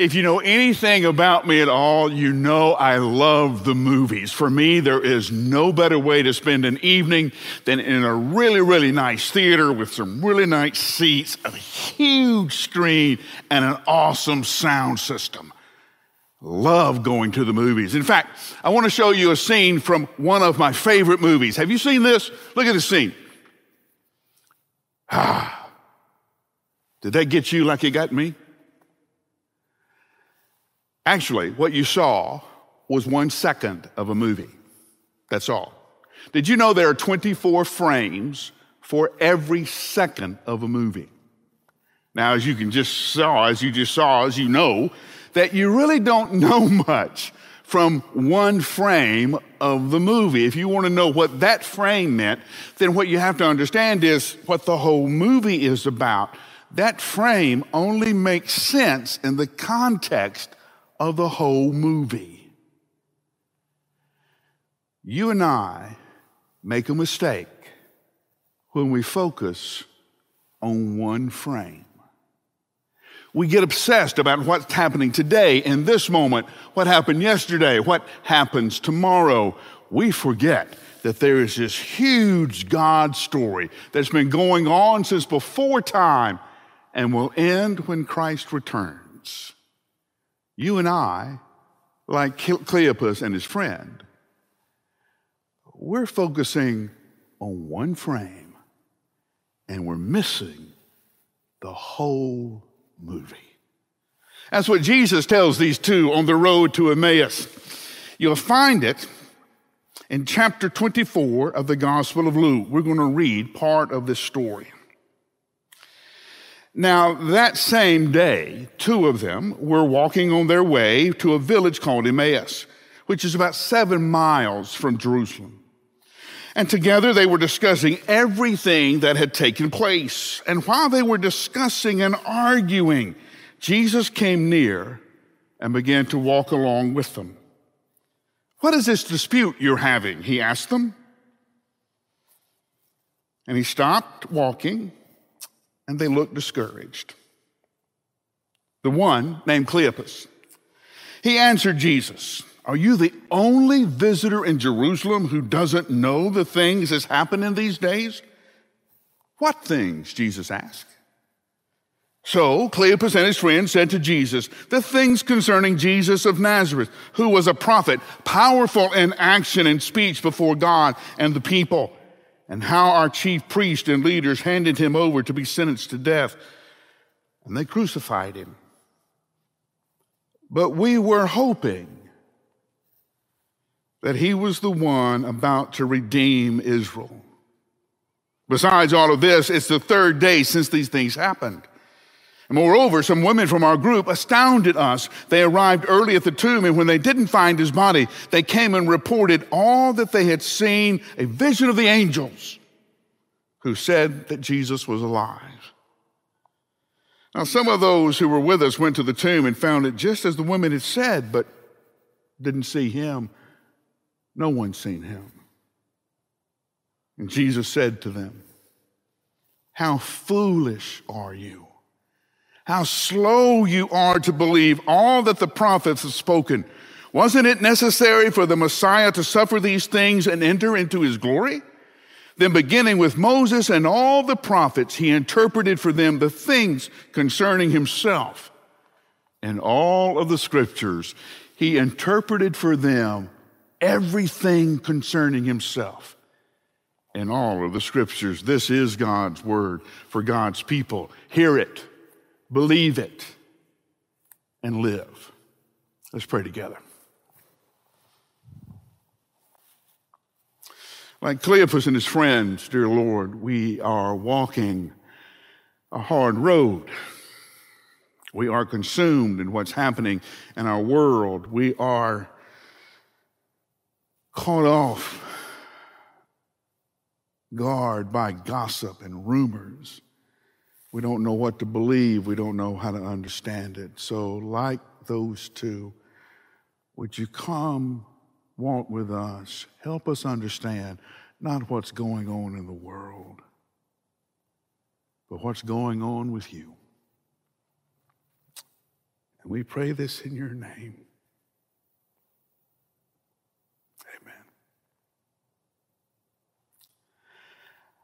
If you know anything about me at all, you know I love the movies. For me, there is no better way to spend an evening than in a really, really nice theater with some really nice seats, a huge screen, and an awesome sound system. Love going to the movies. In fact, I want to show you a scene from one of my favorite movies. Have you seen this? Look at this scene. Ah. Did that get you like it got me? Actually, what you saw was one second of a movie. That's all. Did you know there are 24 frames for every second of a movie? Now, as you can just saw, as you just saw, as you know, that you really don't know much from one frame of the movie. If you want to know what that frame meant, then what you have to understand is what the whole movie is about. That frame only makes sense in the context of the whole movie. You and I make a mistake when we focus on one frame. We get obsessed about what's happening today, in this moment, what happened yesterday, what happens tomorrow. We forget that there is this huge God story that's been going on since before time and will end when Christ returns. You and I, like Cleopas and his friend, we're focusing on one frame and we're missing the whole movie. That's what Jesus tells these two on the road to Emmaus. You'll find it in chapter 24 of the Gospel of Luke. We're going to read part of this story. Now, that same day, two of them were walking on their way to a village called Emmaus, which is about seven miles from Jerusalem. And together they were discussing everything that had taken place. And while they were discussing and arguing, Jesus came near and began to walk along with them. What is this dispute you're having? He asked them. And he stopped walking and they looked discouraged. The one named Cleopas. He answered Jesus, Are you the only visitor in Jerusalem who doesn't know the things that's happened in these days? What things? Jesus asked. So Cleopas and his friends said to Jesus, The things concerning Jesus of Nazareth, who was a prophet, powerful in action and speech before God and the people and how our chief priests and leaders handed him over to be sentenced to death. And they crucified him. But we were hoping that he was the one about to redeem Israel. Besides all of this, it's the third day since these things happened. Moreover, some women from our group astounded us. They arrived early at the tomb, and when they didn't find his body, they came and reported all that they had seen a vision of the angels who said that Jesus was alive. Now, some of those who were with us went to the tomb and found it just as the women had said, but didn't see him. No one seen him. And Jesus said to them, How foolish are you? How slow you are to believe all that the prophets have spoken. Wasn't it necessary for the Messiah to suffer these things and enter into his glory? Then, beginning with Moses and all the prophets, he interpreted for them the things concerning himself. In all of the scriptures, he interpreted for them everything concerning himself. In all of the scriptures, this is God's word for God's people. Hear it believe it, and live. Let's pray together. Like Cleopas and his friends, dear Lord, we are walking a hard road. We are consumed in what's happening in our world. We are caught off guard by gossip and rumors. We don't know what to believe. We don't know how to understand it. So, like those two, would you come walk with us? Help us understand not what's going on in the world, but what's going on with you. And we pray this in your name.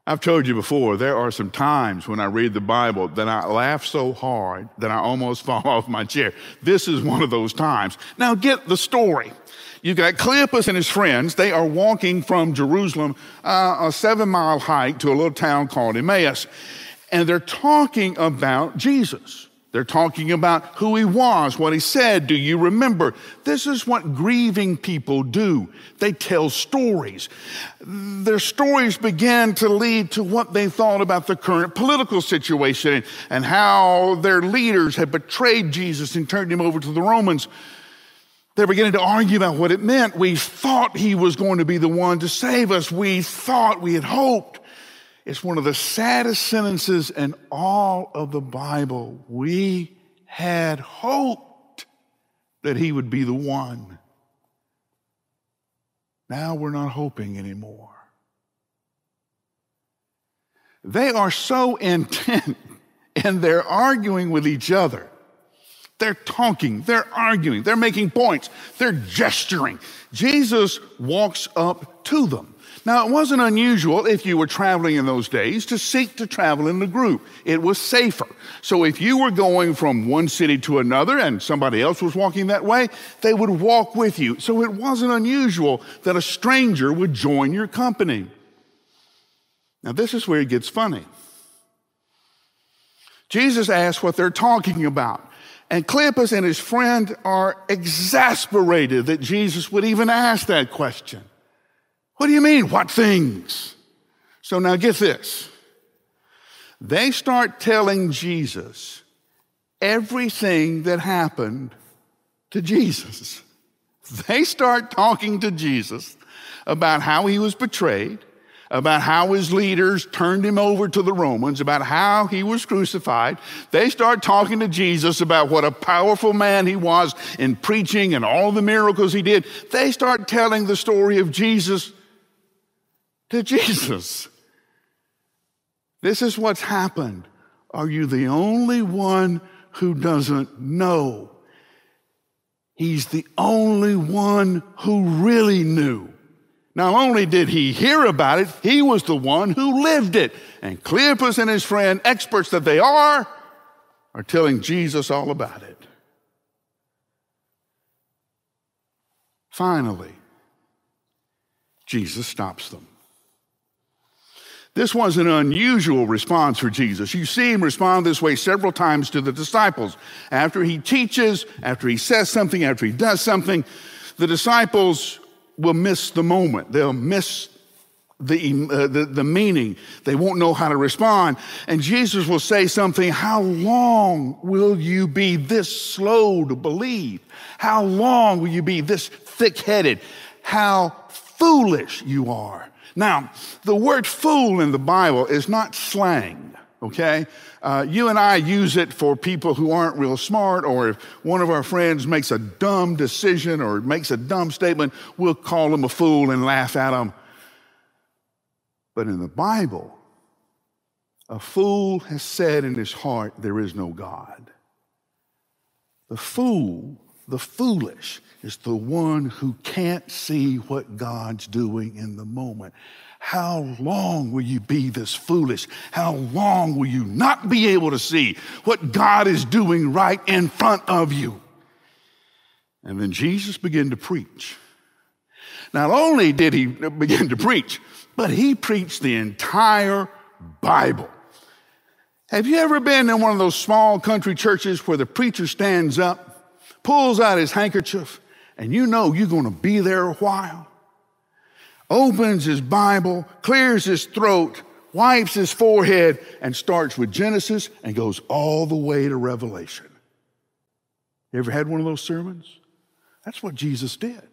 I've told you before, there are some times when I read the Bible that I laugh so hard that I almost fall off my chair. This is one of those times. Now get the story. You've got Cleopas and his friends. They are walking from Jerusalem, uh, a seven mile hike to a little town called Emmaus. And they're talking about Jesus. They're talking about who he was, what he said. Do you remember? This is what grieving people do. They tell stories. Their stories began to lead to what they thought about the current political situation and how their leaders had betrayed Jesus and turned him over to the Romans. They're beginning to argue about what it meant. We thought he was going to be the one to save us. We thought, we had hoped. It's one of the saddest sentences in all of the Bible. We had hoped that he would be the one. Now we're not hoping anymore. They are so intent and they're arguing with each other. They're talking, they're arguing, they're making points, they're gesturing. Jesus walks up to them. Now, it wasn't unusual if you were traveling in those days to seek to travel in a group. It was safer. So if you were going from one city to another and somebody else was walking that way, they would walk with you. So it wasn't unusual that a stranger would join your company. Now, this is where it gets funny. Jesus asks what they're talking about. And Cleopas and his friend are exasperated that Jesus would even ask that question. What do you mean, what things? So now get this. They start telling Jesus everything that happened to Jesus. They start talking to Jesus about how he was betrayed, about how his leaders turned him over to the Romans, about how he was crucified. They start talking to Jesus about what a powerful man he was in preaching and all the miracles he did. They start telling the story of Jesus to Jesus. This is what's happened. Are you the only one who doesn't know? He's the only one who really knew. Not only did he hear about it, he was the one who lived it. And Cleopas and his friend, experts that they are, are telling Jesus all about it. Finally, Jesus stops them. This was an unusual response for Jesus. You see him respond this way several times to the disciples. After he teaches, after he says something, after he does something, the disciples will miss the moment. They'll miss the, uh, the, the meaning. They won't know how to respond. And Jesus will say something, How long will you be this slow to believe? How long will you be this thick headed? How foolish you are. Now, the word fool in the Bible is not slang, okay? Uh, you and I use it for people who aren't real smart, or if one of our friends makes a dumb decision or makes a dumb statement, we'll call them a fool and laugh at them. But in the Bible, a fool has said in his heart, There is no God. The fool, the foolish, is the one who can't see what God's doing in the moment. How long will you be this foolish? How long will you not be able to see what God is doing right in front of you? And then Jesus began to preach. Not only did he begin to preach, but he preached the entire Bible. Have you ever been in one of those small country churches where the preacher stands up, pulls out his handkerchief, and you know you're going to be there a while, opens his Bible, clears his throat, wipes his forehead, and starts with Genesis and goes all the way to Revelation. You ever had one of those sermons? That's what Jesus did.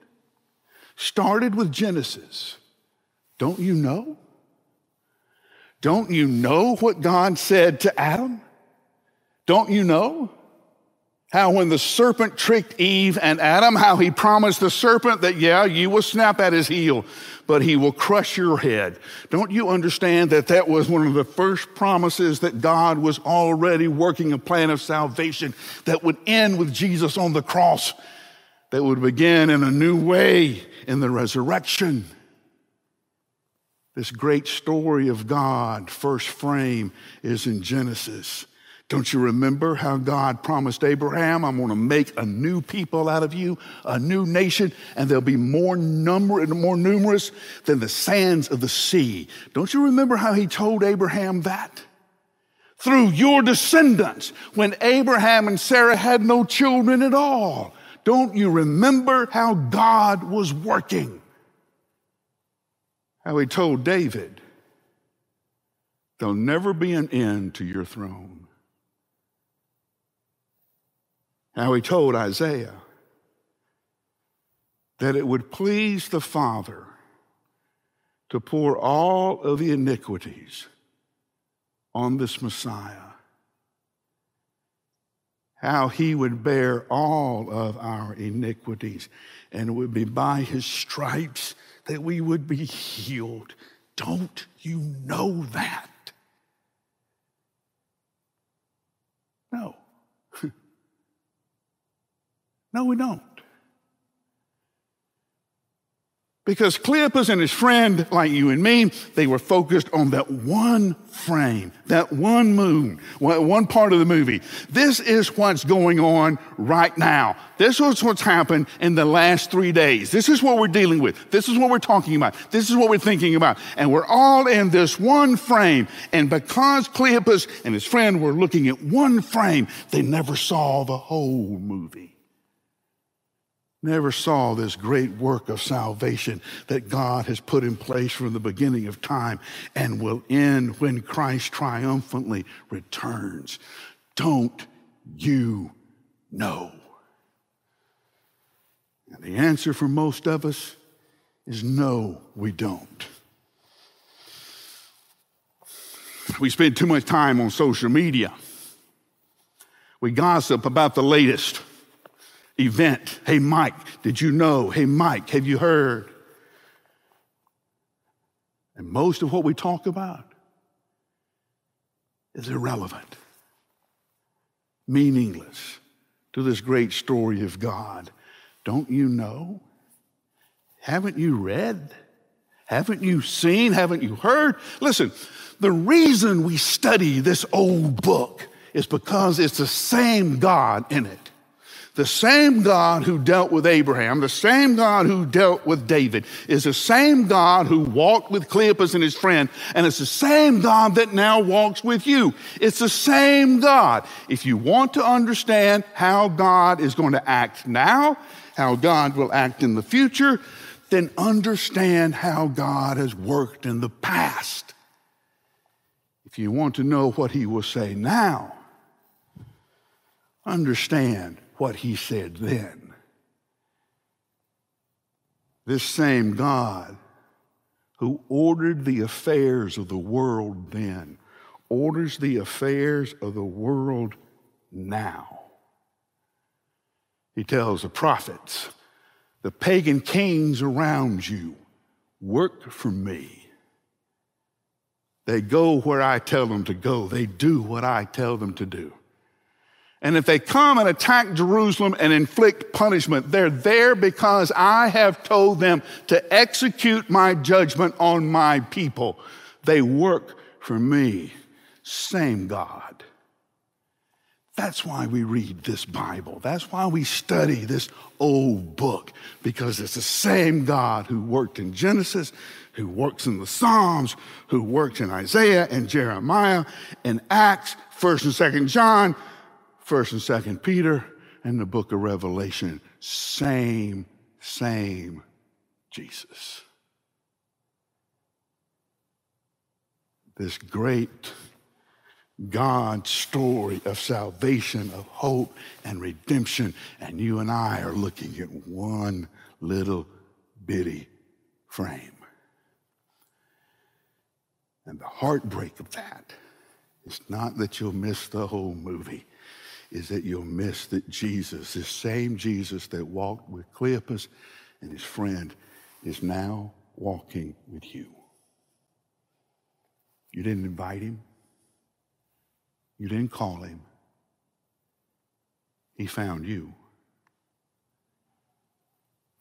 Started with Genesis. Don't you know? Don't you know what God said to Adam? Don't you know? How when the serpent tricked Eve and Adam, how he promised the serpent that, yeah, you will snap at his heel, but he will crush your head. Don't you understand that that was one of the first promises that God was already working a plan of salvation that would end with Jesus on the cross, that would begin in a new way in the resurrection? This great story of God, first frame, is in Genesis. Don't you remember how God promised Abraham, I'm going to make a new people out of you, a new nation, and they'll be more number more numerous than the sands of the sea. Don't you remember how he told Abraham that? Through your descendants, when Abraham and Sarah had no children at all. Don't you remember how God was working? How he told David, There'll never be an end to your throne. How he told Isaiah that it would please the Father to pour all of the iniquities on this Messiah. How he would bear all of our iniquities, and it would be by his stripes that we would be healed. Don't you know that? No. No, we don't. Because Cleopas and his friend, like you and me, they were focused on that one frame, that one moon, one part of the movie. This is what's going on right now. This is what's happened in the last three days. This is what we're dealing with. This is what we're talking about. This is what we're thinking about. And we're all in this one frame. And because Cleopas and his friend were looking at one frame, they never saw the whole movie never saw this great work of salvation that God has put in place from the beginning of time and will end when Christ triumphantly returns. Don't you know? And the answer for most of us is no, we don't. We spend too much time on social media. We gossip about the latest event. Hey, Mike, did you know? Hey, Mike, have you heard? And most of what we talk about is irrelevant, meaningless to this great story of God. Don't you know? Haven't you read? Haven't you seen? Haven't you heard? Listen, the reason we study this old book is because it's the same God in it. The same God who dealt with Abraham, the same God who dealt with David, is the same God who walked with Cleopas and his friend, and it's the same God that now walks with you. It's the same God. If you want to understand how God is going to act now, how God will act in the future, then understand how God has worked in the past. If you want to know what he will say now, understand what he said then. This same God who ordered the affairs of the world then orders the affairs of the world now. He tells the prophets, the pagan kings around you work for me. They go where I tell them to go. They do what I tell them to do. And if they come and attack Jerusalem and inflict punishment, they're there because I have told them to execute my judgment on my people. They work for me. Same God. That's why we read this Bible. That's why we study this old book, because it's the same God who worked in Genesis, who works in the Psalms, who works in Isaiah and Jeremiah and Acts, 1st and 2nd John, First and Second Peter, and the book of Revelation. Same, same Jesus. This great God story of salvation, of hope and redemption, and you and I are looking at one little bitty frame. And the heartbreak of that is not that you'll miss the whole movie is that you'll miss that Jesus, this same Jesus that walked with Cleopas and his friend, is now walking with you. You didn't invite him. You didn't call him. He found you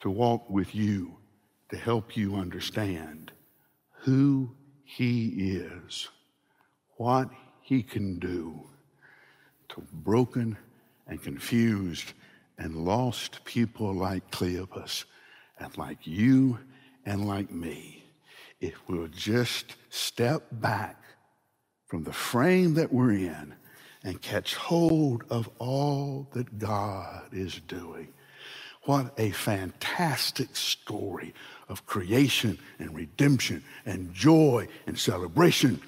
to walk with you, to help you understand who he is, what he can do to broken and confused and lost people like Cleopas and like you and like me. If we'll just step back from the frame that we're in and catch hold of all that God is doing. What a fantastic story of creation and redemption and joy and celebration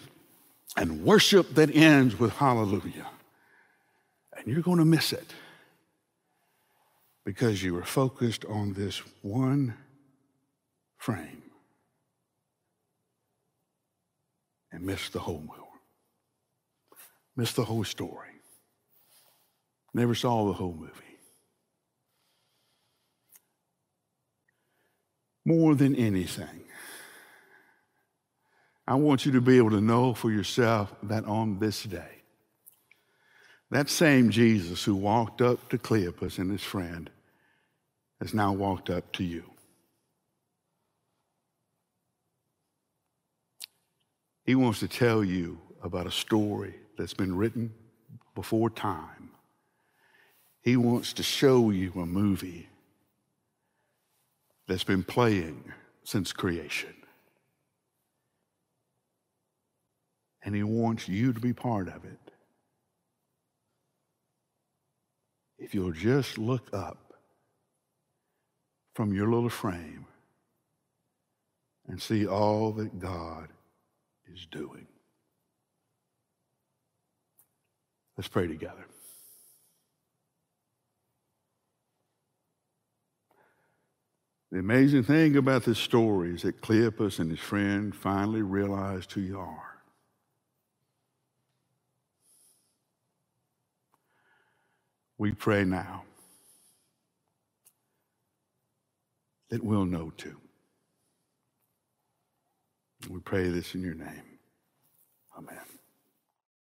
and worship that ends with hallelujah. And you're going to miss it. Because you were focused on this one frame and missed the whole movie, missed the whole story, never saw the whole movie. More than anything, I want you to be able to know for yourself that on this day, that same Jesus who walked up to Cleopas and his friend has now walked up to you. He wants to tell you about a story that's been written before time. He wants to show you a movie that's been playing since creation. And He wants you to be part of it. If you'll just look up from your little frame and see all that God is doing. Let's pray together. The amazing thing about this story is that Cleopas and his friend finally realized who you are. We pray now that we'll know too. We pray this in your name. Amen.